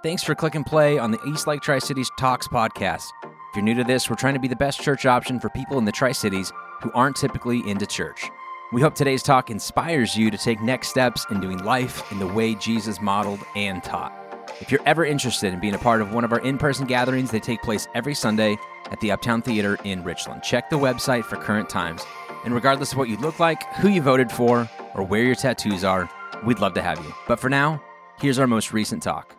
Thanks for click and play on the East Lake Tri Cities Talks podcast. If you're new to this, we're trying to be the best church option for people in the Tri Cities who aren't typically into church. We hope today's talk inspires you to take next steps in doing life in the way Jesus modeled and taught. If you're ever interested in being a part of one of our in person gatherings, they take place every Sunday at the Uptown Theater in Richland. Check the website for current times. And regardless of what you look like, who you voted for, or where your tattoos are, we'd love to have you. But for now, here's our most recent talk.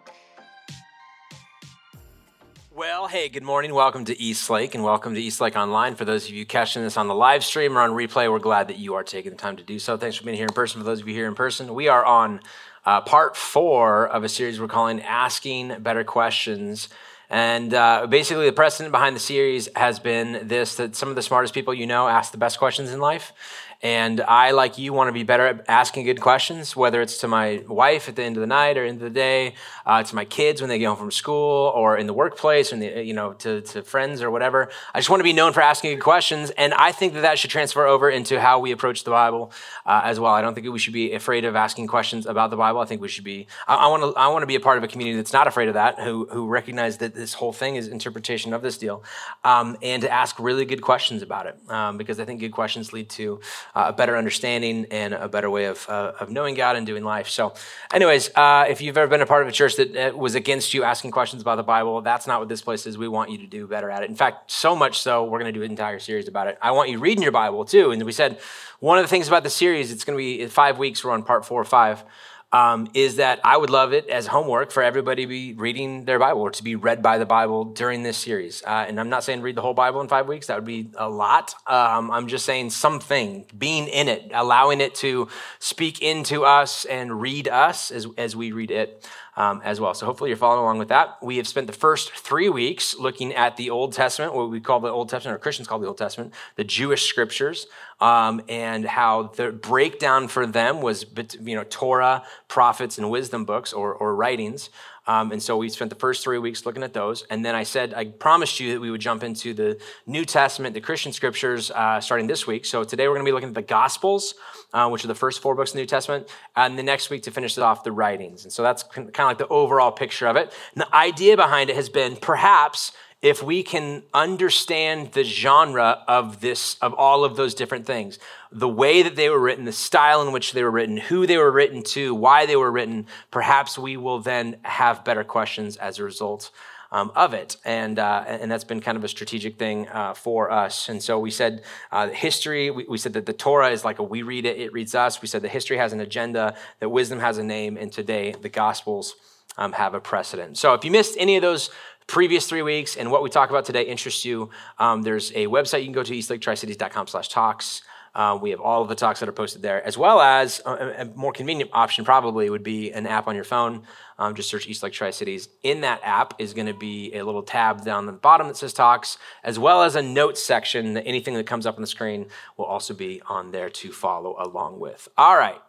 Hey, good morning. Welcome to East Lake and welcome to East Lake Online. For those of you catching this on the live stream or on replay, we're glad that you are taking the time to do so. Thanks for being here in person. For those of you here in person, we are on uh, part four of a series we're calling Asking Better Questions. And uh, basically, the precedent behind the series has been this that some of the smartest people you know ask the best questions in life. And I, like you, want to be better at asking good questions, whether it's to my wife at the end of the night or end of the day, uh, to my kids when they get home from school, or in the workplace, the, you know, to, to friends or whatever. I just want to be known for asking good questions, and I think that that should transfer over into how we approach the Bible uh, as well. I don't think we should be afraid of asking questions about the Bible. I think we should be. I, I want to. I want to be a part of a community that's not afraid of that, who who recognize that this whole thing is interpretation of this deal, um, and to ask really good questions about it, um, because I think good questions lead to uh, a better understanding and a better way of, uh, of knowing God and doing life. So, anyways, uh, if you've ever been a part of a church that uh, was against you asking questions about the Bible, that's not what this place is. We want you to do better at it. In fact, so much so, we're going to do an entire series about it. I want you reading your Bible too. And we said one of the things about the series, it's going to be five weeks. We're on part four or five um, is that I would love it as homework for everybody to be reading their Bible or to be read by the Bible during this series. Uh, and I'm not saying read the whole Bible in five weeks, that would be a lot. Um, I'm just saying something, being in it, allowing it to speak into us and read us as, as we read it um, as well. So hopefully you're following along with that. We have spent the first three weeks looking at the Old Testament, what we call the Old Testament, or Christians call the Old Testament, the Jewish scriptures, um, and how the breakdown for them was, you know, Torah, prophets, and wisdom books or, or writings. Um, and so we spent the first three weeks looking at those. And then I said, I promised you that we would jump into the New Testament, the Christian scriptures, uh, starting this week. So today we're going to be looking at the Gospels, uh, which are the first four books of the New Testament. And the next week to finish it off, the writings. And so that's kind of like the overall picture of it. And the idea behind it has been perhaps if we can understand the genre of this of all of those different things the way that they were written the style in which they were written who they were written to why they were written perhaps we will then have better questions as a result um, of it. And, uh, and that's been kind of a strategic thing uh, for us. And so we said uh, history, we, we, said that the Torah is like a we read it, it reads us. We said that history has an agenda, that wisdom has a name, and today the Gospels um, have a precedent. So if you missed any of those previous three weeks and what we talk about today interests you, um, there's a website you can go to, eastlaketricities.com slash talks. Uh, we have all of the talks that are posted there, as well as a, a more convenient option probably would be an app on your phone. Um, just search East Lake Tri Cities. In that app is going to be a little tab down the bottom that says talks, as well as a notes section. Anything that comes up on the screen will also be on there to follow along with. All right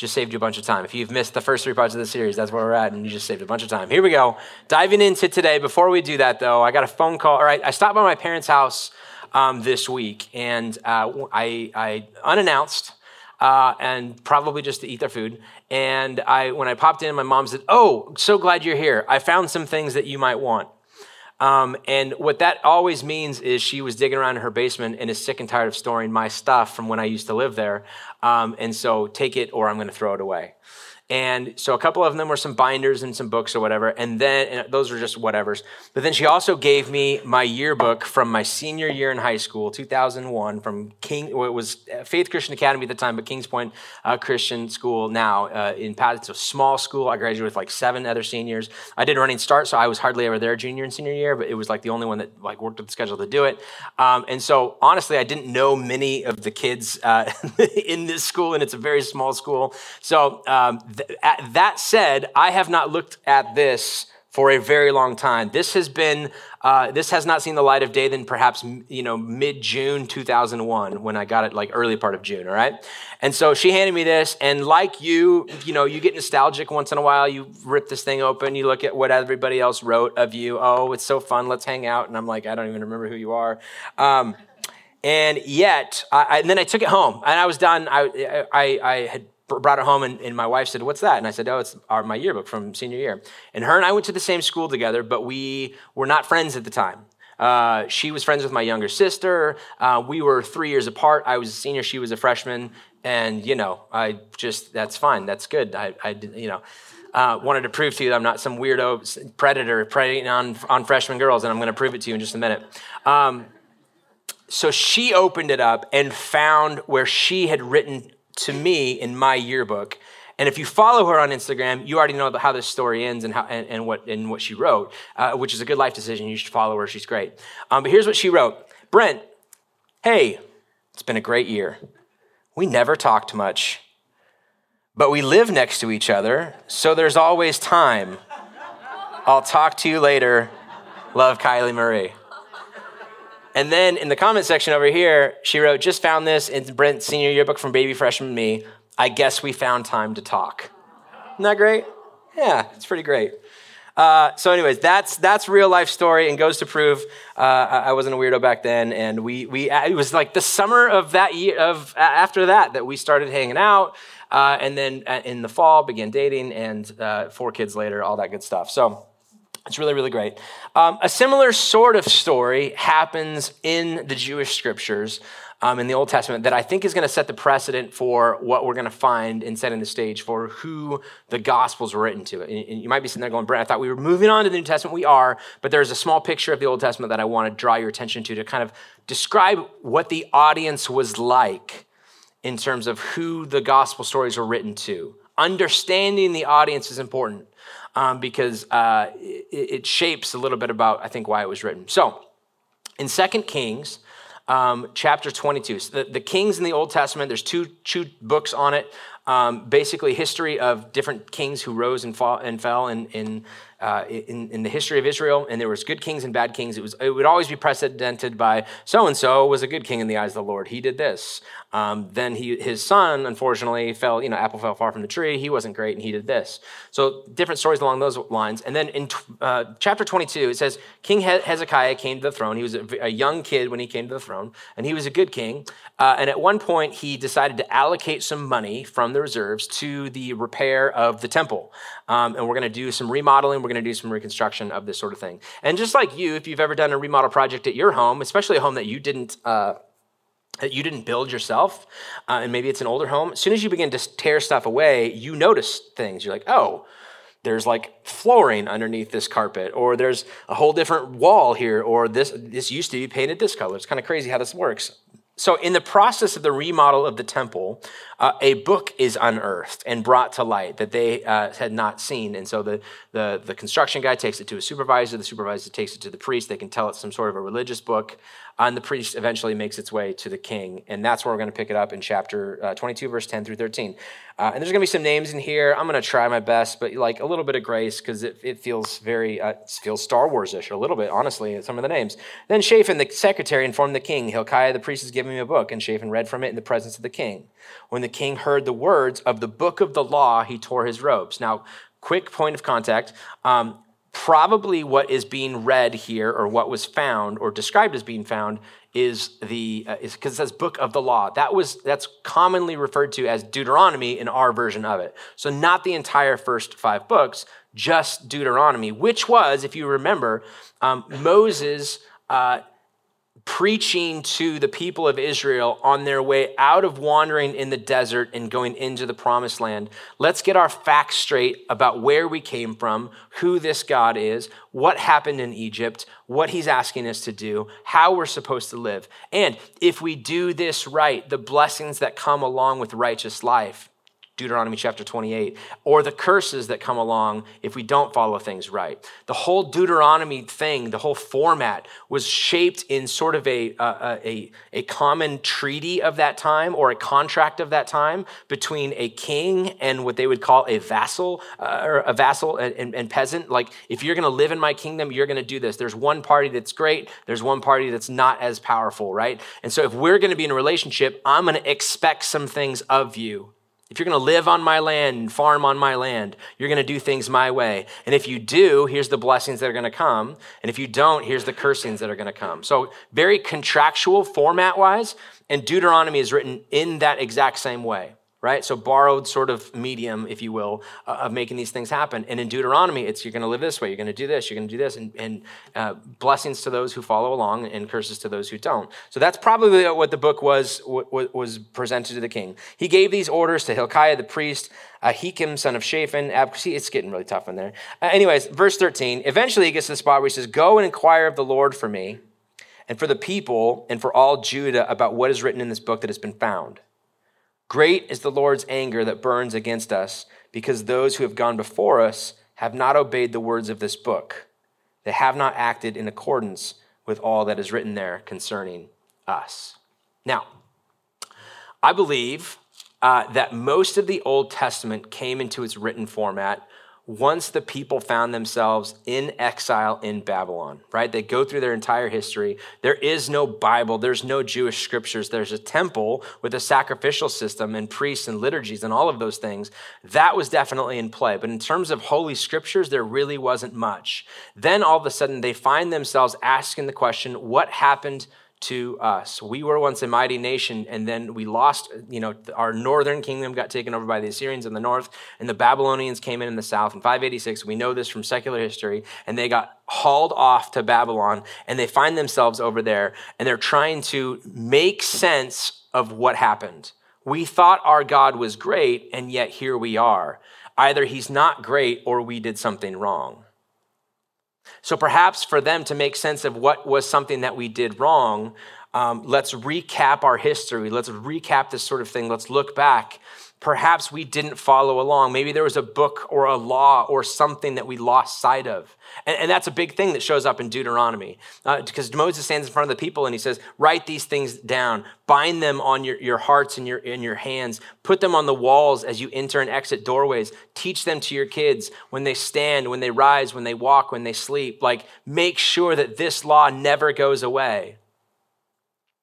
just saved you a bunch of time. If you've missed the first three parts of the series, that's where we're at, and you just saved a bunch of time. Here we go. Diving into today. Before we do that, though, I got a phone call. All right, I stopped by my parents' house um, this week, and uh, I, I, unannounced. Uh, and probably just to eat their food. And I, when I popped in, my mom said, "Oh, so glad you're here. I found some things that you might want." Um, and what that always means is she was digging around in her basement and is sick and tired of storing my stuff from when I used to live there. Um, and so take it or I'm going to throw it away. And so a couple of them were some binders and some books or whatever. And then and those were just whatevers. But then she also gave me my yearbook from my senior year in high school, 2001, from King, well, it was Faith Christian Academy at the time, but Kings Point uh, Christian School now uh, in Pat. It's a small school. I graduated with like seven other seniors. I did running start, so I was hardly ever there junior and senior year, but it was like the only one that like worked with the schedule to do it. Um, and so honestly, I didn't know many of the kids uh, in this school, and it's a very small school. So um, that said, I have not looked at this for a very long time. This has been, uh, this has not seen the light of day than perhaps, you know, mid June 2001 when I got it like early part of June, all right? And so she handed me this, and like you, you know, you get nostalgic once in a while. You rip this thing open, you look at what everybody else wrote of you. Oh, it's so fun, let's hang out. And I'm like, I don't even remember who you are. Um, and yet, I, and then I took it home, and I was done. I, I, I had brought it home, and, and, my wife said, What's that? And I said, Oh, it's our, my yearbook from senior year. And her and I went to the same school together, but we were not friends at the time. Uh, she was friends with my younger sister. Uh, we were three years apart. I was a senior, she was a freshman. And, you know, I just, that's fine. That's good. I, I you know, uh, wanted to prove to you that I'm not some weirdo predator preying on, on freshman girls, and I'm going to prove it to you in just a minute. Um, so she opened it up and found where she had written to me in my yearbook. And if you follow her on Instagram, you already know how this story ends and, how, and, and what, and what she wrote, uh, which is a good life decision. You should follow her. She's great. Um, but here's what she wrote Brent, hey, it's been a great year. We never talked much, but we live next to each other, so there's always time. I'll talk to you later. Love, Kylie Marie. And then in the comment section over here, she wrote, just found this in Brent's senior yearbook from Baby Freshman Me. I guess we found time to talk. Isn't that great? Yeah, it's pretty great. Uh, so, anyways, that's that's real life story and goes to prove uh, I wasn't a weirdo back then. And we we it was like the summer of that year of after that that we started hanging out, uh, and then uh, in the fall began dating, and uh, four kids later, all that good stuff. So. It's really, really great. Um, a similar sort of story happens in the Jewish scriptures um, in the Old Testament that I think is going to set the precedent for what we're going to find in setting the stage for who the Gospels were written to. And you might be sitting there going, Brent, I thought we were moving on to the New Testament. We are, but there's a small picture of the Old Testament that I want to draw your attention to to kind of describe what the audience was like in terms of who the Gospel stories were written to. Understanding the audience is important um, because uh, it, it, shapes a little bit about, I think, why it was written. So, in Second Kings, um, chapter 22, so the, the kings in the Old Testament, there's two, two books on it. Um, basically, history of different kings who rose and, fall, and fell in, in uh, in, in, the history of Israel, and there was good kings and bad kings. It was it would always be precedented by so and so was a good king in the eyes of the Lord. He did this. Um, then he, his son, unfortunately, fell. You know, apple fell far from the tree. He wasn't great, and he did this. So different stories along those lines. And then in uh, chapter 22, it says King Hezekiah came to the throne. He was a, a, young kid when he came to the throne, and he was a good king. Uh, and at one point, he decided to allocate some money from the reserves to the repair of the temple. Um, and we're going to do some remodeling. We're going to do some reconstruction of this sort of thing. And just like you, if you've ever done a remodel project at your home, especially a home that you didn't uh, that you didn't build yourself, uh, and maybe it's an older home, as soon as you begin to tear stuff away, you notice things. You're like, oh, there's like flooring underneath this carpet, or there's a whole different wall here, or this this used to be painted this color. It's kind of crazy how this works. So, in the process of the remodel of the temple, uh, a book is unearthed and brought to light that they uh, had not seen. And so the, the, the, construction guy takes it to a supervisor, the supervisor takes it to the priest. They can tell it's some sort of a religious book and the priest eventually makes its way to the king. And that's where we're going to pick it up in chapter uh, 22, verse 10 through 13. Uh, and there's going to be some names in here. I'm going to try my best, but like a little bit of grace because it, it, feels very, uh, feels Star Wars ish a little bit, honestly, some of the names. Then Shaphan, the secretary, informed the king, Hilkiah, the priest, is giving me a book. And Shaphan read from it in the presence of the king. When the king heard the words of the book of the law, he tore his robes. Now, quick point of contact. Um, probably what is being read here or what was found or described as being found is the uh, is because it says book of the law. That was that's commonly referred to as deuteronomy in our version of it. So not the entire first five books just deuteronomy which was if you remember um, moses uh, preaching to the people of Israel on their way out of wandering in the desert and going into the promised land. Let's get our facts straight about where we came from, who this God is, what happened in Egypt, what he's asking us to do, how we're supposed to live. And if we do this right, the blessings that come along with righteous life. Deuteronomy chapter 28, or the curses that come along if we don't follow things right. The whole Deuteronomy thing, the whole format was shaped in sort of a, a, a, a common treaty of that time or a contract of that time between a king and what they would call a vassal uh, or a vassal and, and, and peasant. Like, if you're going to live in my kingdom, you're going to do this. There's one party that's great, there's one party that's not as powerful, right? And so if we're going to be in a relationship, I'm going to expect some things of you if you're going to live on my land and farm on my land, you're going to do things my way. And if you do, here's the blessings that are going to come. And if you don't, here's the cursings that are going to come. So, very contractual format wise. And Deuteronomy is written in that exact same way. Right? So borrowed sort of medium, if you will, uh, of making these things happen. And in Deuteronomy, it's you're going to live this way, you're going to do this, you're going to do this, and, and uh, blessings to those who follow along, and curses to those who don't. So that's probably what the book was was presented to the king. He gave these orders to Hilkiah the priest, Ahikam son of Shaphan. Ab- See, it's getting really tough in there. Uh, anyways, verse 13. Eventually, he gets to the spot where he says, "Go and inquire of the Lord for me." And for the people and for all Judah about what is written in this book that has been found. Great is the Lord's anger that burns against us, because those who have gone before us have not obeyed the words of this book. They have not acted in accordance with all that is written there concerning us. Now, I believe uh, that most of the Old Testament came into its written format once the people found themselves in exile in Babylon, right? They go through their entire history. There is no Bible, there's no Jewish scriptures. There's a temple with a sacrificial system and priests and liturgies and all of those things. That was definitely in play. But in terms of holy scriptures, there really wasn't much. Then all of a sudden, they find themselves asking the question what happened to us. We were once a mighty nation, and then we lost, you know, our northern kingdom got taken over by the Assyrians in the north, and the Babylonians came in in the south in 586. We know this from secular history, and they got hauled off to Babylon, and they find themselves over there, and they're trying to make sense of what happened. We thought our God was great, and yet here we are. Either he's not great or we did something wrong. So perhaps for them to make sense of what was something that we did wrong, um, let's recap our history. Let's recap this sort of thing. Let's look back. Perhaps we didn't follow along. Maybe there was a book or a law or something that we lost sight of. And, and that's a big thing that shows up in Deuteronomy. Uh, because Moses stands in front of the people and he says, Write these things down, bind them on your, your hearts and your, in your hands, put them on the walls as you enter and exit doorways, teach them to your kids when they stand, when they rise, when they walk, when they sleep. Like, make sure that this law never goes away.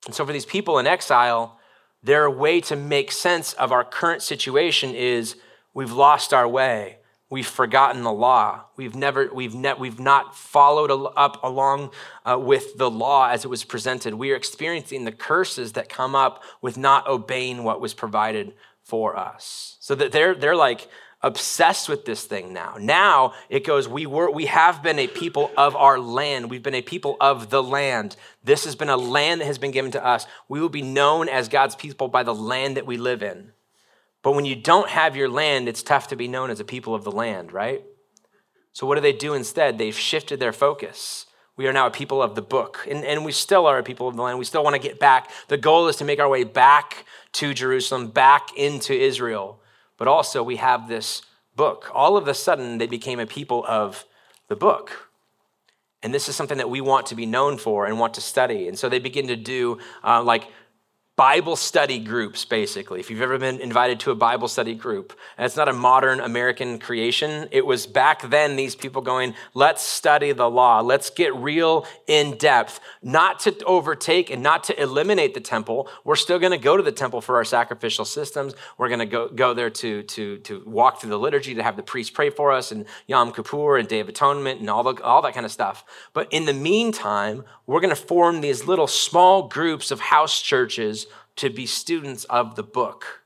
And so, for these people in exile, their way to make sense of our current situation is we've lost our way. We've forgotten the law. We've never, we've, ne- we've not followed up along uh, with the law as it was presented. We are experiencing the curses that come up with not obeying what was provided for us. So that they're, they're like, obsessed with this thing now. Now it goes, we were, we have been a people of our land. We've been a people of the land. This has been a land that has been given to us. We will be known as God's people by the land that we live in. But when you don't have your land, it's tough to be known as a people of the land, right? So what do they do instead? They've shifted their focus. We are now a people of the book, and, and we still are a people of the land. We still want to get back. The goal is to make our way back to Jerusalem, back into Israel but also we have this book. All of a sudden, they became a people of the book. And this is something that we want to be known for and want to study. And so they begin to do uh, like Bible study groups, basically. If you've ever been invited to a Bible study group, and it's not a modern American creation, it was back then these people going, let's study the law, let's get real in depth, not to overtake and not to eliminate the temple. We're still going to go to the temple for our sacrificial systems. We're going to go, there to, to, to walk through the liturgy, to have the priest pray for us, and Yom Kippur and Day of Atonement and all, the, all that kind of stuff. But in the meantime, we're going to form these little small groups of house churches to be students of the book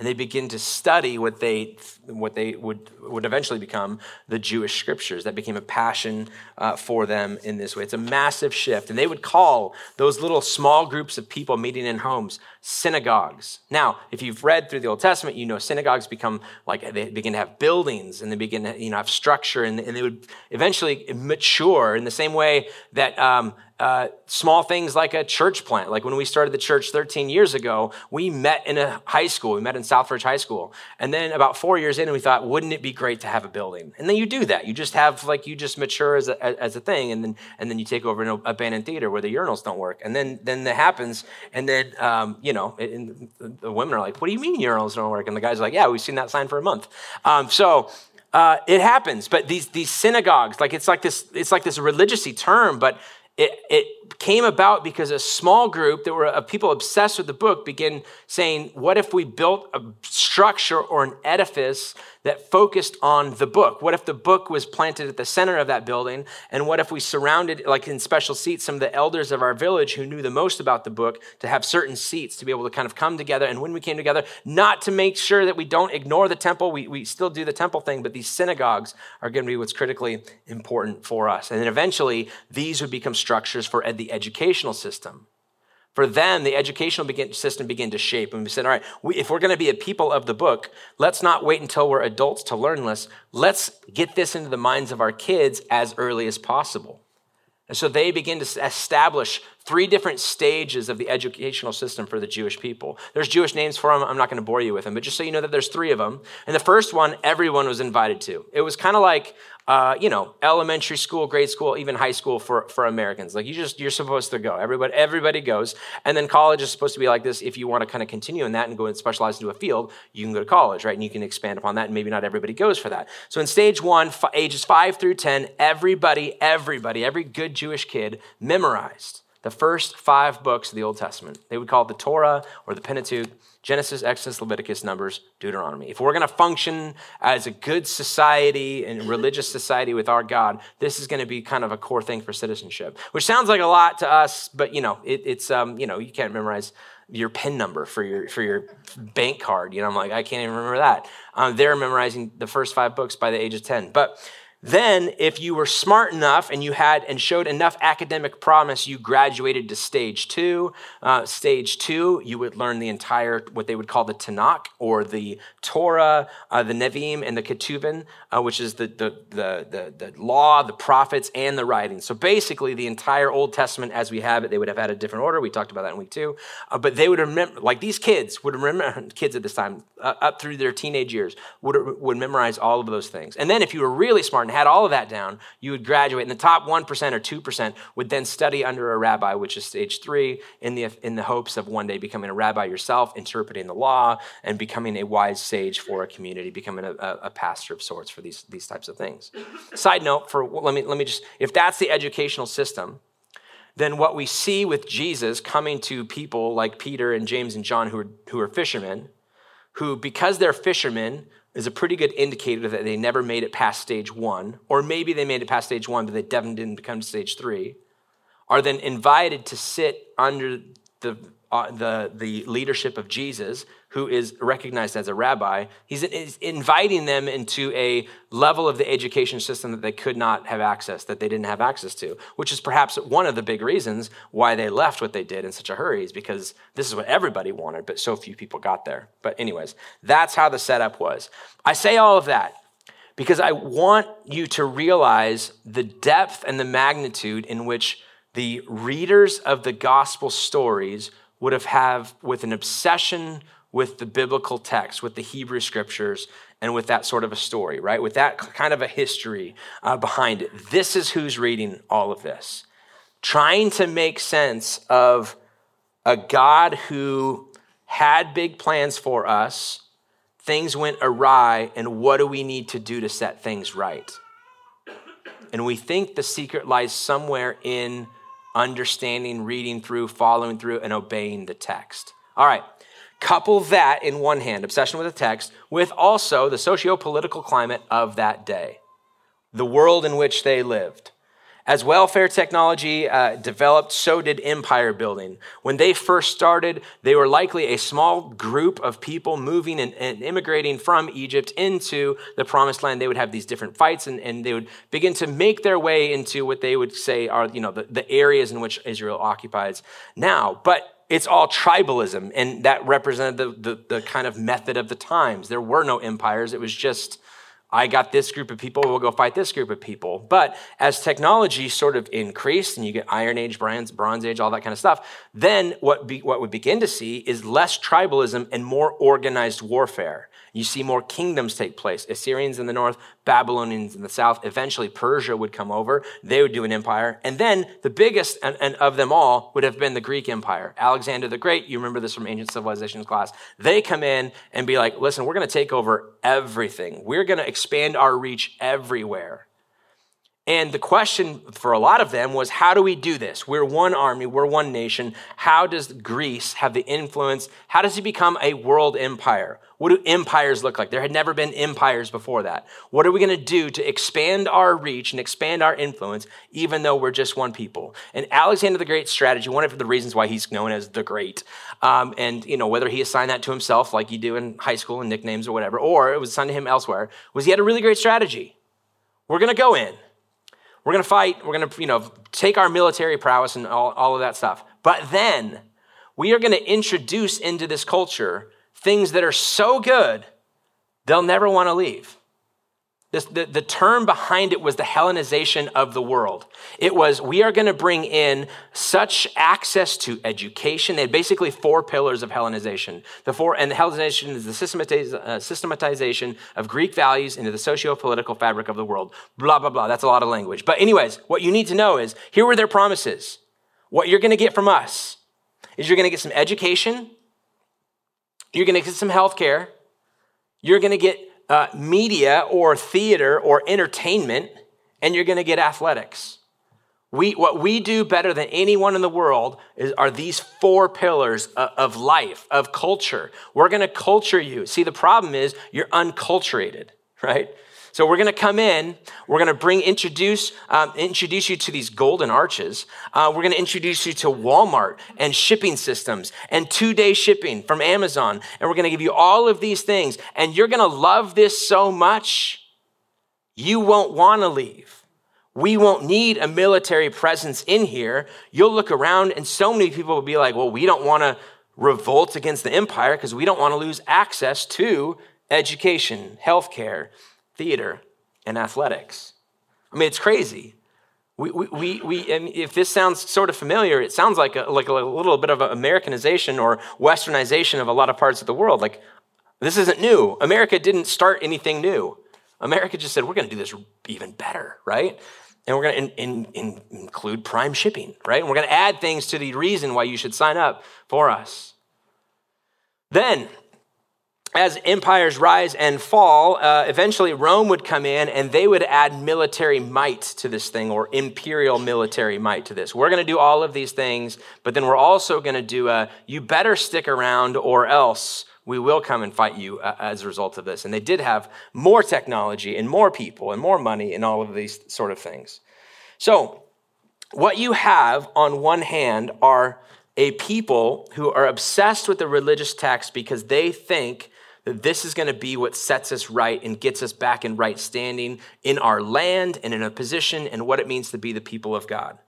and they begin to study what they what they would would eventually become the Jewish scriptures. That became a passion uh, for them in this way. It's a massive shift, and they would call those little small groups of people meeting in homes synagogues. Now, if you've read through the Old Testament, you know synagogues become like they begin to have buildings and they begin to you know have structure, and, and they would eventually mature in the same way that. Um, uh, small things like a church plant. Like when we started the church 13 years ago, we met in a high school. We met in Southridge High School. And then about four years in, we thought, wouldn't it be great to have a building? And then you do that. You just have, like, you just mature as a, as a thing. And then, and then you take over an abandoned theater where the urinals don't work. And then, then that happens. And then, um, you know, the women are like, what do you mean urinals don't work? And the guys are like, yeah, we've seen that sign for a month. Um, so, uh, it happens, but these these synagogues, like it's like this, it's like this religiousy term, but it, it came about because a small group that were of people obsessed with the book began saying, What if we built a structure or an edifice that focused on the book? What if the book was planted at the center of that building? And what if we surrounded, like in special seats, some of the elders of our village who knew the most about the book to have certain seats to be able to kind of come together? And when we came together, not to make sure that we don't ignore the temple, we, we still do the temple thing, but these synagogues are going to be what's critically important for us. And then eventually, these would become structures for the educational system. For them, the educational begin, system began to shape. And we said, all right, we, if we're going to be a people of the book, let's not wait until we're adults to learn this. Let's get this into the minds of our kids as early as possible. And so they begin to establish three different stages of the educational system for the Jewish people. There's Jewish names for them. I'm not going to bore you with them, but just so you know that there's three of them. And the first one, everyone was invited to. It was kind of like uh, you know, elementary school, grade school, even high school for, for Americans. Like you just, you're supposed to go. Everybody, everybody goes. And then college is supposed to be like this. If you want to kind of continue in that and go and specialize into a field, you can go to college, right? And you can expand upon that. And maybe not everybody goes for that. So in stage one, f- ages five through 10, everybody, everybody, every good Jewish kid memorized the first five books of the Old Testament. They would call it the Torah or the Pentateuch. Genesis, Exodus, Leviticus, Numbers, Deuteronomy. If we're going to function as a good society and religious society with our God, this is going to be kind of a core thing for citizenship, which sounds like a lot to us, but you know, it, it's, um, you know, you can't memorize your PIN number for your, for your bank card. You know, I'm like, I can't even remember that. Um, they're memorizing the first five books by the age of 10. But then, if you were smart enough and you had and showed enough academic promise, you graduated to stage two. Uh, stage two, you would learn the entire, what they would call the Tanakh or the Torah, uh, the Nevi'im, and the Ketuvim, uh, which is the, the, the, the, the law, the prophets, and the writings. So basically, the entire Old Testament as we have it, they would have had a different order. We talked about that in week two. Uh, but they would remember, like these kids would remember, kids at this time, uh, up through their teenage years, would, would memorize all of those things. And then if you were really smart, and had all of that down, you would graduate. And the top 1% or 2% would then study under a rabbi, which is stage three, in the, in the hopes of one day becoming a rabbi yourself, interpreting the law, and becoming a wise sage for a community, becoming a, a pastor of sorts for these, these types of things. Side note, for let me, let me just, if that's the educational system, then what we see with Jesus coming to people like Peter and James and John who are, who are fishermen, who, because they're fishermen, is a pretty good indicator that they never made it past stage one, or maybe they made it past stage one, but they definitely didn't become stage three, are then invited to sit under the, uh, the, the leadership of Jesus who is recognized as a rabbi, he's inviting them into a level of the education system that they could not have access, that they didn't have access to, which is perhaps one of the big reasons why they left what they did in such a hurry, is because this is what everybody wanted, but so few people got there. But, anyways, that's how the setup was. I say all of that because I want you to realize the depth and the magnitude in which the readers of the gospel stories would have have with an obsession with the biblical text, with the Hebrew scriptures, and with that sort of a story, right? With that kind of a history uh, behind it. This is who's reading all of this. Trying to make sense of a God who had big plans for us, things went awry, and what do we need to do to set things right? And we think the secret lies somewhere in understanding, reading through, following through, and obeying the text. All right, Couple that in one hand, obsession with the text, with also the socio political climate of that day, the world in which they lived. As welfare technology uh, developed, so did empire building. When they first started, they were likely a small group of people moving and, and, immigrating from Egypt into the promised land. They would have these different fights and, and they would begin to make their way into what they would say are you know, the, the areas in which Israel occupies now. But it's all tribalism, and that represented the, the, the, kind of method of the times. There were no empires. It was just, I got this group of people, we'll go fight this group of people. But as technology sort of increased, and you get Iron Age, Bronze, Bronze Age, all that kind of stuff, then what, be, what we begin to see is less tribalism and more organized warfare. You see more kingdoms take place Assyrians in the north, Babylonians in the south. Eventually, Persia would come over. They would do an empire. And then the biggest and, and of them all would have been the Greek Empire. Alexander the Great, you remember this from Ancient Civilizations class. They come in and be like, listen, we're going to take over everything, we're going to expand our reach everywhere. And the question for a lot of them was how do we do this? We're one army, we're one nation. How does Greece have the influence? How does it become a world empire? What do empires look like? There had never been empires before that. What are we going to do to expand our reach and expand our influence, even though we're just one people? And Alexander the Great's strategy, one of the reasons why he's known as the Great, um, and you know whether he assigned that to himself, like you do in high school and nicknames or whatever, or it was assigned to him elsewhere, was he had a really great strategy. We're going to go in. We're going to fight. We're going to, you know, take our military prowess and all, all of that stuff. But then we are going to introduce into this culture things that are so good, they'll never want to leave. This, the, the term behind it was the Hellenization of the world. It was, we are going to bring in such access to education. They had basically four pillars of Hellenization. The four, and the Hellenization is the systematiz, uh, systematization of Greek values into the socio-political fabric of the world. Blah, blah, blah. That's a lot of language. But anyways, what you need to know is, here were their promises. What you're going to get from us is you're going to get some education. You're going to get some health care. You're going to get uh, media or theater or entertainment, and you're going to get athletics. We, what we do better than anyone in the world is, are these four pillars of, of life, of culture. We're going to culture you. See, the problem is you're unculturated, right? So we're going to come in. We're going to bring introduce um, introduce you to these golden arches. Uh, we're going to introduce you to Walmart and shipping systems and two day shipping from Amazon. And we're going to give you all of these things. And you're going to love this so much, you won't want to leave. We won't need a military presence in here. You'll look around, and so many people will be like, "Well, we don't want to." revolt against the empire because we don't want to lose access to education, healthcare, theater, and athletics. I mean, it's crazy. We, we, we, we if this sounds sort of familiar, it sounds like a, like a little bit of Americanization or westernization of a lot of parts of the world. Like, this isn't new. America didn't start anything new. America just said, we're going to do this even better, right? And we're going to in, in, include prime shipping, right? And we're going to add things to the reason why you should sign up for us. Then, as empires rise and fall, uh, eventually Rome would come in and they would add military might to this thing or imperial military might to this. We're going to do all of these things, but then we're also going to do a you better stick around or else we will come and fight you uh, as a result of this. And they did have more technology and more people and more money and all of these sort of things. So, what you have on one hand are a people who are obsessed with the religious text because they think that this is going to be what sets us right and gets us back in right standing in our land and in a position and what it means to be the people of God.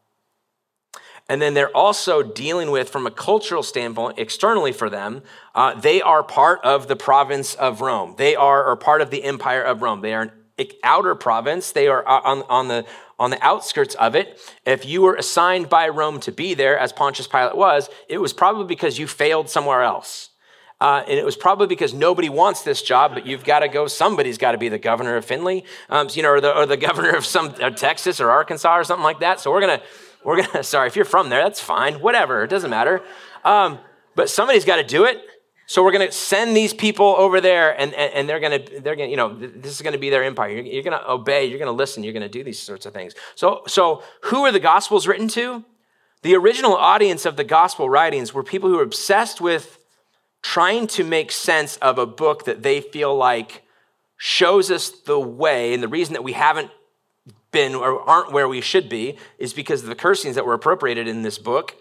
And then they're also dealing with, from a cultural standpoint, externally for them, uh, they are part of the province of Rome. They are, are part of the empire of Rome. They are an outer province. They are uh, on, on, the, on the outskirts of it. If you were assigned by Rome to be there, as Pontius Pilate was, it was probably because you failed somewhere else. Uh, and it was probably because nobody wants this job, but you've got to go. Somebody's got to be the governor of Findlay, um, you know, or the, or the governor of some Texas or Arkansas or something like that. So we're gonna, we're gonna. Sorry, if you're from there, that's fine. Whatever, it doesn't matter. Um, but somebody's got to do it. So we're gonna send these people over there, and, and, and they're gonna, they're gonna, you know, this is gonna be their empire. You're, you're gonna obey. You're gonna listen. You're gonna do these sorts of things. So, so who are the Gospels written to? The original audience of the Gospel writings were people who were obsessed with trying to make sense of a book that they feel like shows us the way. And the reason that we haven't been or aren't where we should be is because of the cursings that were appropriated in this book.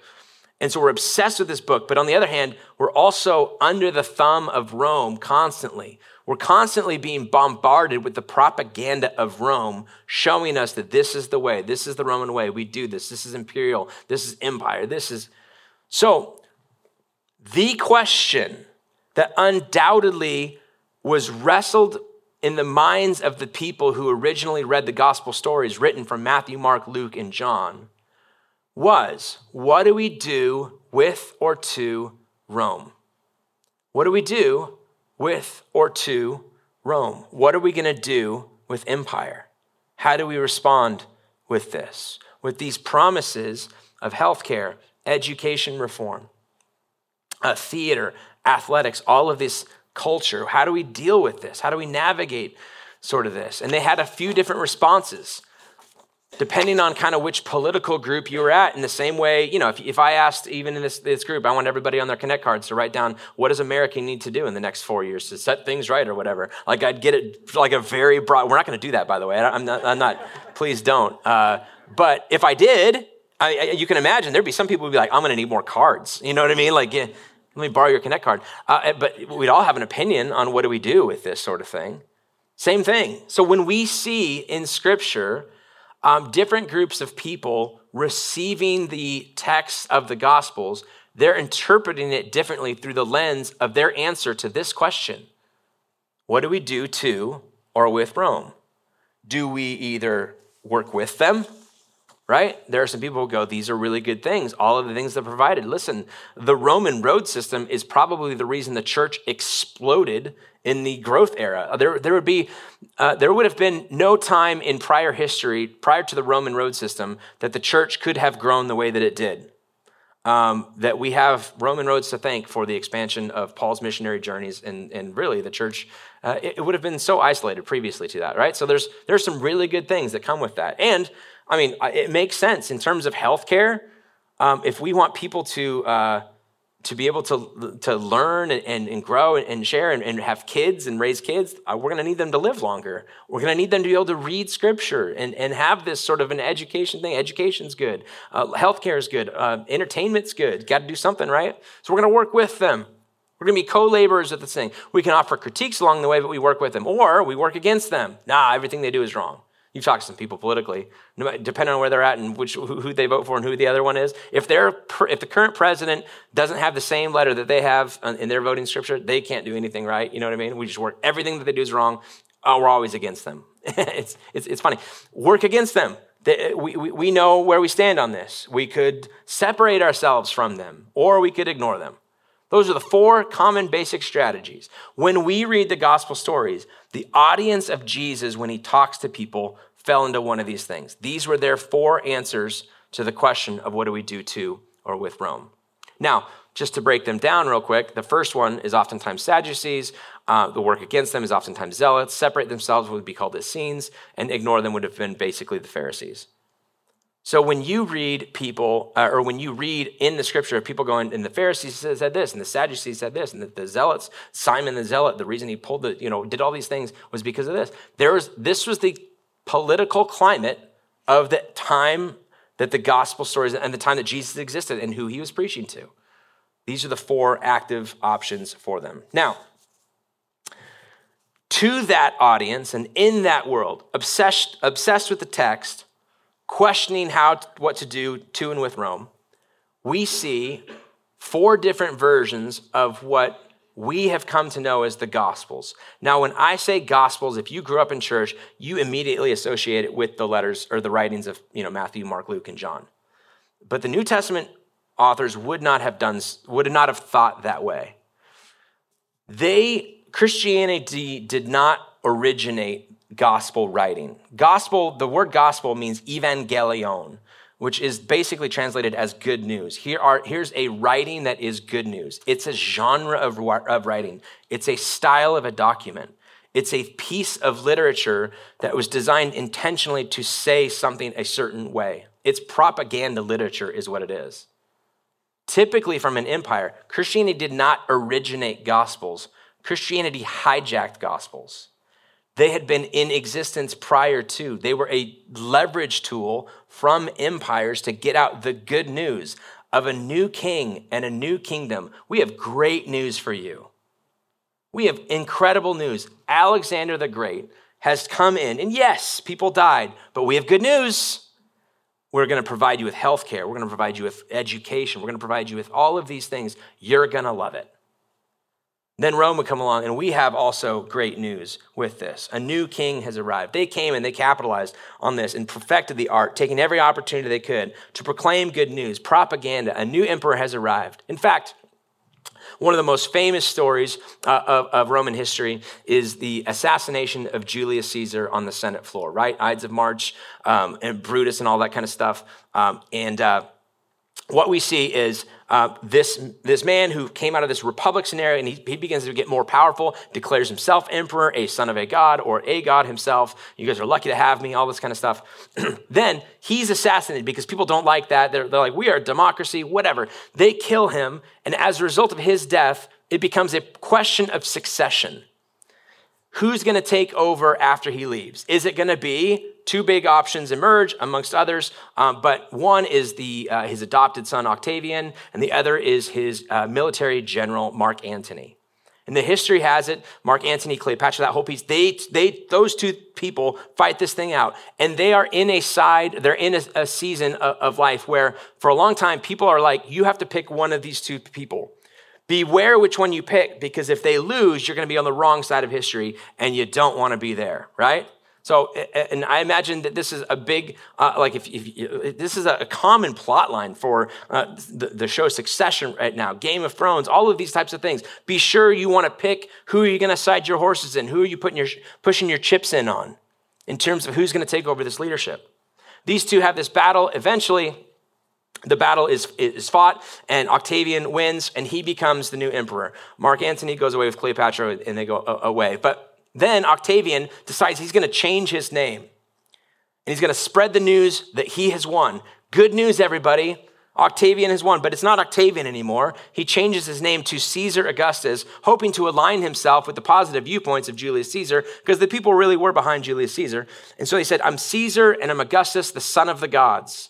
And so we're obsessed with this book. But on the other hand, we're also under the thumb of Rome constantly. We're constantly being bombarded with the propaganda of Rome, showing us that this is the way, this is the Roman way, we do this, this is imperial, this is empire, this is. So the question that undoubtedly was wrestled in the minds of the people who originally read the gospel stories written from Matthew, Mark, Luke, and John was what do we do with or to Rome? What do we do with or to Rome? What are we going to do with empire? How do we respond with this? With these promises of healthcare, education reform, uh, theater, athletics, all of this culture. How do we deal with this? How do we navigate sort of this? And they had a few different responses. depending on kind of which political group you were at. In the same way, you know, if, if I asked even in this, this group, I want everybody on their Connect cards to write down what does America need to do in the next four years to set things right or whatever. Like I'd get it like a very broad. We're not going to do that, by the way. I'm not. I'm not please don't. Uh, but if I did, I, I, you can imagine there'd be some people would be like, I'm going to need more cards. You know what I mean? Like, let me borrow your Connect card. Uh, but we'd all have an opinion on what do we do with this sort of thing. Same thing. So when we see in Scripture um, different groups of people receiving the text of the Gospels, they're interpreting it differently through the lens of their answer to this question What do we do to or with Rome? Do we either work with them right? There are some people who go, these are really good things. All of the things that provided. Listen, the Roman road system is probably the reason the church exploded in the growth era. There, there would be, uh, there would have been no time in prior history, prior to the Roman road system, that the church could have grown the way that it did. Um, that we have Roman roads to thank for the expansion of Paul's missionary journeys, and, and really the church, uh, it, it would have been so isolated previously to that, right? So there's there's some really good things that come with that, and I mean, it makes sense in terms of healthcare. Um, if we want people to uh, to be able to to learn and, and grow and share and, and have kids and raise kids, uh, we're going to need them to live longer. We're going to need them to be able to read scripture and, and have this sort of an education thing. Education's good. Uh, healthcare is good. Uh, entertainment's good. Got to do something, right? So we're going to work with them. We're going to be co laborers at this thing. We can offer critiques along the way, but we work with them. Or we work against them. Nah, everything they do is wrong. You've talked to some people politically, depending on where they're at and which, who they vote for and who the other one is. If, they're, if the current president doesn't have the same letter that they have in their voting scripture, they can't do anything right. You know what I mean? We just work. Everything that they do is wrong. Oh, we're always against them. it's, it's, it's funny. Work against them. we, we, we know where we stand on this. We could separate ourselves from them, or we could ignore them. Those are the four common basic strategies. When we read the gospel stories, the audience of Jesus, when he talks to people, fell into one of these things. These were their four answers to the question of what do we do to or with Rome. Now, just to break them down real quick, the first one is oftentimes Sadducees. Uh, the work against them is oftentimes Zealots. Separate themselves would be called Essenes, and ignore them would have been basically the Pharisees. So when you read people, uh, or when you read in the scripture, people going, and the Pharisees said this, and the Sadducees said this, and the, the, Zealots, Simon the Zealot, the reason he pulled the, you know, did all these things was because of this. There was, this was the political climate of the time that the gospel stories and the time that Jesus existed and who he was preaching to. These are the four active options for them. Now, to that audience and in that world, obsessed, obsessed with the text, questioning how what to do to and with Rome, we see four different versions of what we have come to know as the Gospels. Now, when I say Gospels, if you grew up in church, you immediately associate it with the letters or the writings of you know Matthew, Mark, Luke, and John. But the New Testament authors would not have done would not have thought that way. They Christianity did not originate gospel writing. Gospel, the word gospel means evangelion, which is basically translated as good news. Here are, here's a writing that is good news. It's a genre of, of writing, it's a style of a document. It's a piece of literature that was designed intentionally to say something a certain way. It's propaganda literature, is what it is. Typically, from an empire, Christianity did not originate gospels, Christianity hijacked gospels. They had been in existence prior to. They were a leverage tool from empires to get out the good news of a new king and a new kingdom. We have great news for you. We have incredible news. Alexander the Great has come in, and yes, people died, but we have good news. We're going to provide you with health care. We're going to provide you with education. We're going to provide you with all of these things. You're going to love it. Then Rome would come along, and we have also great news with this. A new king has arrived. They came and they capitalized on this and perfected the art, taking every opportunity they could to proclaim good news, propaganda. A new emperor has arrived. In fact, one of the most famous stories uh, of, of, Roman history is the assassination of Julius Caesar on the Senate floor, right? Ides of March um, and Brutus and all that kind of stuff. Um, and uh, what we see is uh, this, this man who came out of this republic scenario and he, he begins to get more powerful, declares himself emperor, a son of a god, or a god himself. You guys are lucky to have me, all this kind of stuff. then he's assassinated because people don't like that. They're, they're like, we are a democracy, whatever. They kill him, and as a result of his death, it becomes a question of succession. Who's going to take over after he leaves? Is it going to be two big options emerge amongst others, um, but one is the, uh, his adopted son Octavian, and the other is his uh, military general Mark Antony. And the history has it, Mark Antony, Cleopatra, that whole piece, they, they, those two people fight this thing out. And they are in a side, they're in a, a season of, of life where for a long time, people are like, you have to pick one of these two people. Beware which one you pick, because if they lose, you're going to be on the wrong side of history and you don't want to be there, right? So, and I imagine that this is a big, uh, like, if, if, this is a, common plot line for uh, the, the show Succession right now, Game of Thrones, all of these types of things. Be sure you want to pick who are you going to side your horses in, who are you putting your pushing your chips in on, in terms of who's going to take over this leadership. These two have this battle. Eventually, the battle is, is fought, and Octavian wins, and he becomes the new emperor. Mark Antony goes away with Cleopatra, and they go uh, away. But then Octavian decides he's going to change his name. And he's going to spread the news that he has won. Good news, everybody. Octavian has won, but it's not Octavian anymore. He changes his name to Caesar Augustus, hoping to align himself with the positive viewpoints of Julius Caesar, because the people really were behind Julius Caesar. And so he said, I'm Caesar and I'm Augustus, the son of the gods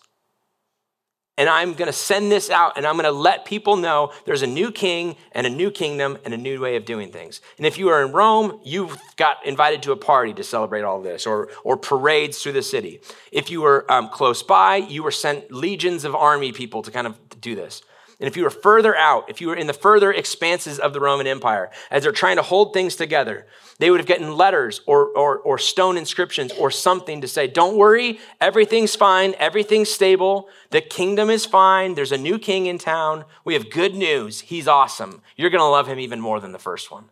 and I'm going to send this out and I'm going to let people know there's a new king and a new kingdom and a new way of doing things. And if you are in Rome, you've got invited to a party to celebrate all this or, or parades through the city. If you were um, close by, you were sent legions of army people to kind of do this. And if you were further out, if you were in the further expanses of the Roman Empire, as they're trying to hold things together, they would have gotten letters or, or, or stone inscriptions or something to say, don't worry, everything's fine, everything's stable, the kingdom is fine, there's a new king in town, we have good news, he's awesome. You're gonna love him even more than the first one.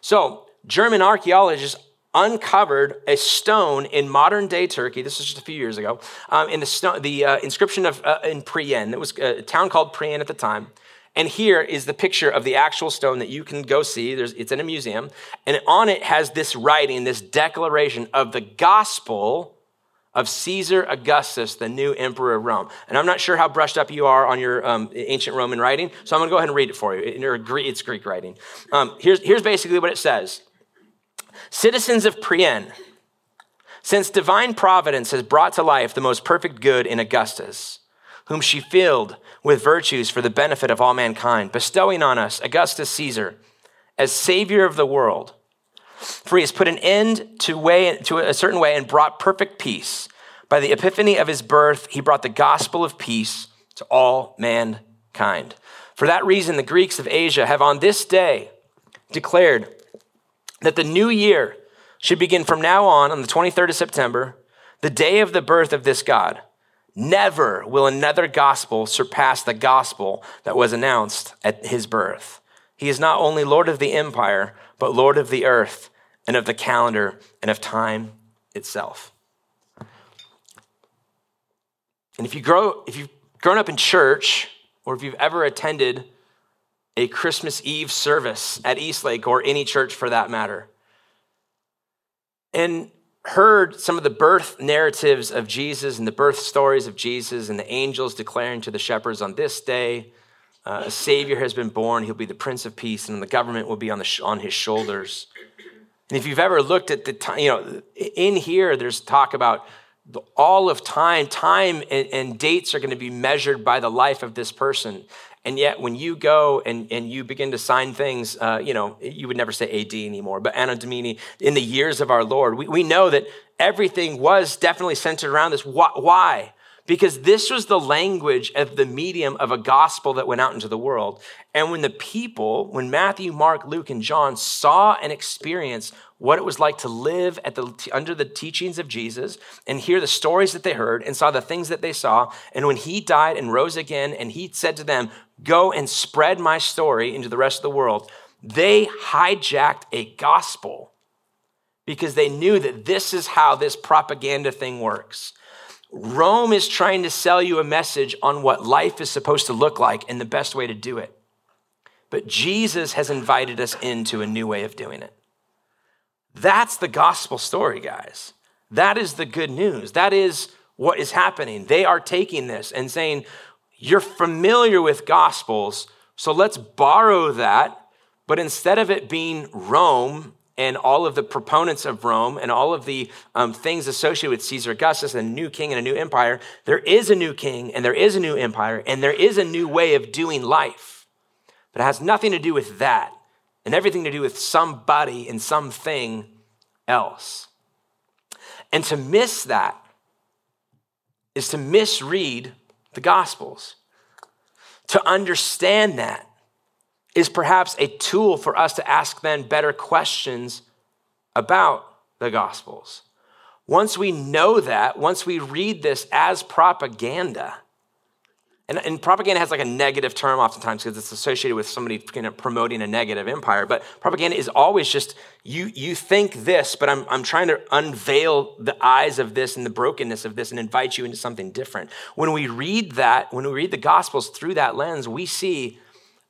So, German archaeologists uncovered a stone in modern day Turkey. This is just a few years ago. Um, in the, stone, the uh, inscription of uh, in Priene. It was a town called Priene at the time. And here is the picture of the actual stone that you can go see. There's, it's in a museum. And on it has this writing, this declaration of the gospel of Caesar Augustus, the new emperor of Rome. And I'm not sure how brushed up you are on your um, ancient Roman writing, so I'm going to go ahead and read it for you. It's Greek writing. Um, here's, here's basically what it says Citizens of Priene, since divine providence has brought to life the most perfect good in Augustus, whom she filled with virtues for the benefit of all mankind, bestowing on us Augustus Caesar as Savior of the world. For he has put an end to, way, to a certain way and brought perfect peace. By the epiphany of his birth, he brought the gospel of peace to all mankind. For that reason, the Greeks of Asia have on this day declared that the new year should begin from now on, on the 23rd of September, the day of the birth of this God. Never will another gospel surpass the gospel that was announced at his birth. He is not only Lord of the empire, but Lord of the earth and of the calendar and of time itself. And if you grow, if you've grown up in church, or if you've ever attended a Christmas Eve service at EastLake or any church for that matter, and heard some of the birth narratives of Jesus and the birth stories of Jesus and the angels declaring to the shepherds on this day, uh, a Savior has been born. He'll be the Prince of Peace, and the government will be on, the sh- on his shoulders. And if you've ever looked at the time, you know, in here, there's talk about the, all of time. Time and, and dates are going to be measured by the life of this person. And yet, when you go and, and you begin to sign things, uh, you know, you would never say AD anymore, but Anno Domini, in the years of our Lord, we, we know that everything was definitely centered around this. Why? Because this was the language of the medium of a gospel that went out into the world. And when the people, when Matthew, Mark, Luke, and John saw and experienced what it was like to live at the, under the teachings of Jesus and hear the stories that they heard and saw the things that they saw. And when he died and rose again, and he said to them, Go and spread my story into the rest of the world, they hijacked a gospel because they knew that this is how this propaganda thing works. Rome is trying to sell you a message on what life is supposed to look like and the best way to do it. But Jesus has invited us into a new way of doing it. That's the gospel story, guys. That is the good news. That is what is happening. They are taking this and saying, You're familiar with gospels, so let's borrow that. But instead of it being Rome and all of the proponents of Rome and all of the um, things associated with Caesar Augustus and a new king and a new empire, there is a new king and there is a new empire and there is a new way of doing life. But it has nothing to do with that and everything to do with somebody and something else. And to miss that is to misread the Gospels. To understand that is perhaps a tool for us to ask then better questions about the Gospels. Once we know that, once we read this as propaganda, and, and, propaganda has like a negative term oftentimes because it's associated with somebody promoting a negative empire. But propaganda is always just you, you think this, but I'm, I'm trying to unveil the eyes of this and the brokenness of this and invite you into something different. When we read that, when we read the Gospels through that lens, we see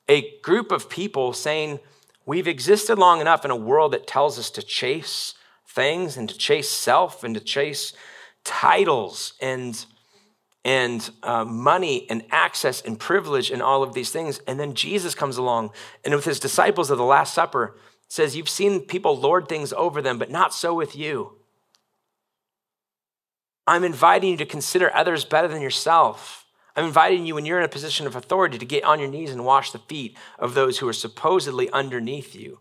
a group of people saying, We've existed long enough in a world that tells us to chase things and to chase self and to chase titles and and uh, money and access and privilege and all of these things. And then Jesus comes along and with his disciples of the Last Supper says, You've seen people lord things over them, but not so with you. I'm inviting you to consider others better than yourself. I'm inviting you when you're in a position of authority to get on your knees and wash the feet of those who are supposedly underneath you.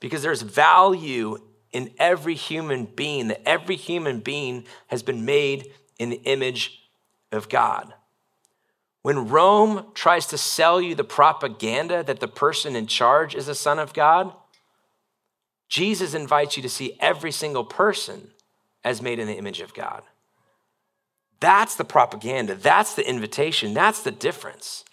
Because there's value in every human being, that every human being has been made in the image of God. When Rome tries to sell you the propaganda that the person in charge is a son of God, Jesus invites you to see every single person as made in the image of God. That's the propaganda. That's the invitation. That's the difference.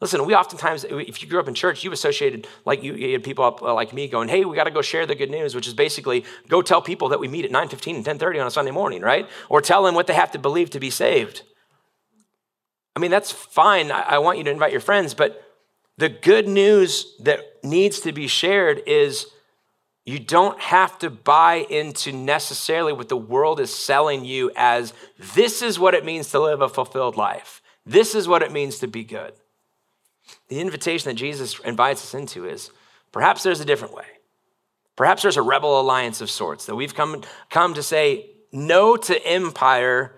Listen, we oftentimes, if you grew up in church, you associated, like you, you had people up uh, like me going, hey, we got to go share the good news, which is basically go tell people that we meet at 9.15 and 10.30 on a Sunday morning, right? Or tell them what they have to believe to be saved. I mean, that's fine. I, I want you to invite your friends, but the good news that needs to be shared is you don't have to buy into necessarily what the world is selling you as this is what it means to live a fulfilled life. This is what it means to be good. The invitation that Jesus invites us into is perhaps there's a different way. Perhaps there's a rebel alliance of sorts that we've come, come to say no to empire,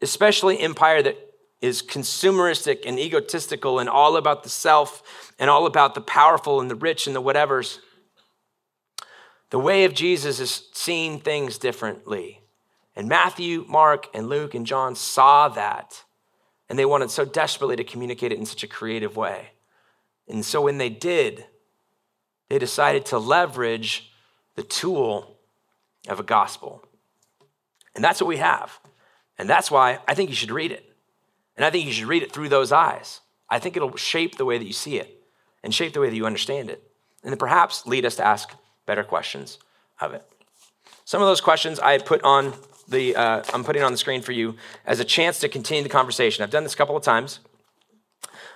especially empire that is consumeristic and egotistical and all about the self and all about the powerful and the rich and the whatevers. The way of Jesus is seeing things differently. And Matthew, Mark, and Luke and John saw that. And they wanted so desperately to communicate it in such a creative way. And so when they did, they decided to leverage the tool of a gospel. And that's what we have. And that's why I think you should read it. And I think you should read it through those eyes. I think it'll shape the way that you see it and shape the way that you understand it. And then perhaps lead us to ask better questions of it. Some of those questions I put on the, uh, I'm putting on the screen for you as a chance to continue the conversation. I've done this a couple of times.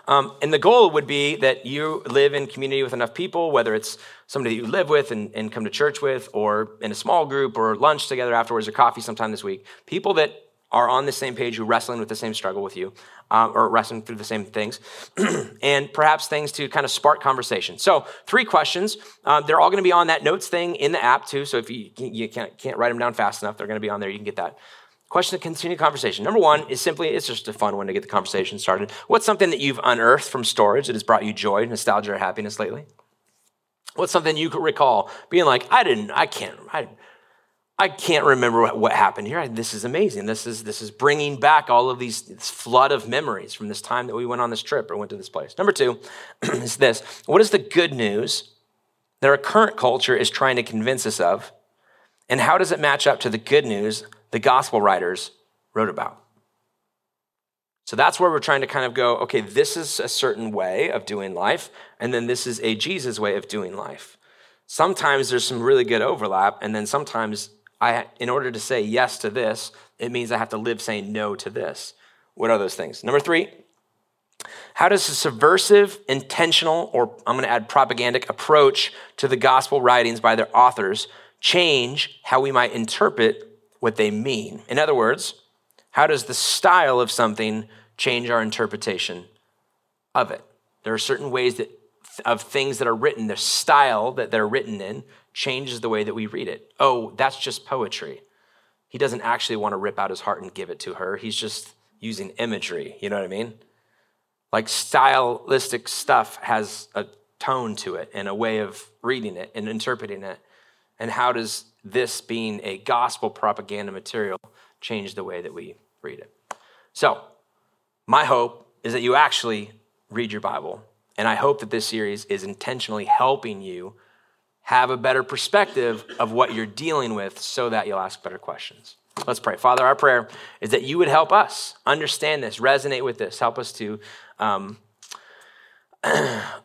Um, and the goal would be that you live in community with enough people, whether it's somebody that you live with and, and come to church with, or in a small group, or lunch together afterwards, or coffee sometime this week. People that are on the same page, who wrestling with the same struggle with you, um, or wrestling through the same things, and perhaps things to kind of spark conversation. So, three questions. Uh, they're all going to be on that notes thing in the app too. So if you you can't can't write them down fast enough, they're going to be on there. You can get that. Question to continue conversation. Number one is simply it's just a fun one to get the conversation started. What's something that you've unearthed from storage that has brought you joy, nostalgia, or happiness lately? What's something you could recall being like, I didn't, I can't, I, I can't remember what, happened here. This is amazing. This is, this is bringing back all of these flood of memories from this time that we went on this trip or went to this place. Number two is this What is the good news that our current culture is trying to convince us of? And how does it match up to the good news the gospel writers wrote about? So that's where we're trying to kind of go okay, this is a certain way of doing life, and then this is a Jesus way of doing life. Sometimes there's some really good overlap, and then sometimes I, in order to say yes to this, it means I have to live saying no to this. What are those things? Number three, how does a subversive, intentional, or I'm going to add propagandic approach to the gospel writings by their authors change how we might interpret what they mean? In other words, how does the style of something change our interpretation of it? There are certain ways that of things that are written, the style that they're written in changes the way that we read it. Oh, that's just poetry. He doesn't actually want to rip out his heart and give it to her. He's just using imagery. You know what I mean? Like stylistic stuff has a tone to it and a way of reading it and interpreting it. And how does this being a gospel propaganda material change the way that we read it? So, my hope is that you actually read your Bible. And I hope that this series is intentionally helping you have a better perspective of what you're dealing with so that you'll ask better questions. Let's pray. Father, our prayer is that you would help us understand this, resonate with this, help us to um,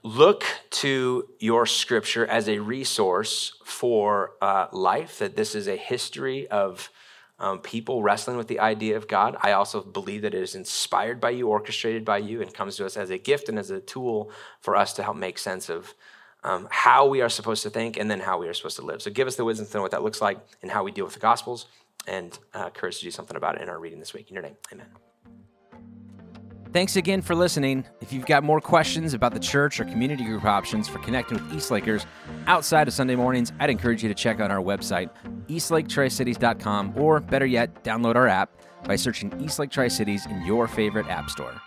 look to your scripture as a resource for uh, life, that this is a history of um, people wrestling with the idea of God. I also believe that it is inspired by you, orchestrated by you, and comes to us as a gift and as a tool for us to help make sense of um, how we are supposed to think and then how we are supposed to live. So give us the wisdom to know what that looks like and how we deal with the Gospels and uh, courage to do something about it in our reading this week. In your name, amen. Thanks again for listening. If you've got more questions about the church or community group options for connecting with East Lakers outside of Sunday mornings, I'd encourage you to check out our website, eastlaketricities.com, or better yet, download our app by searching EastLake Tri-Cities in your favorite app store.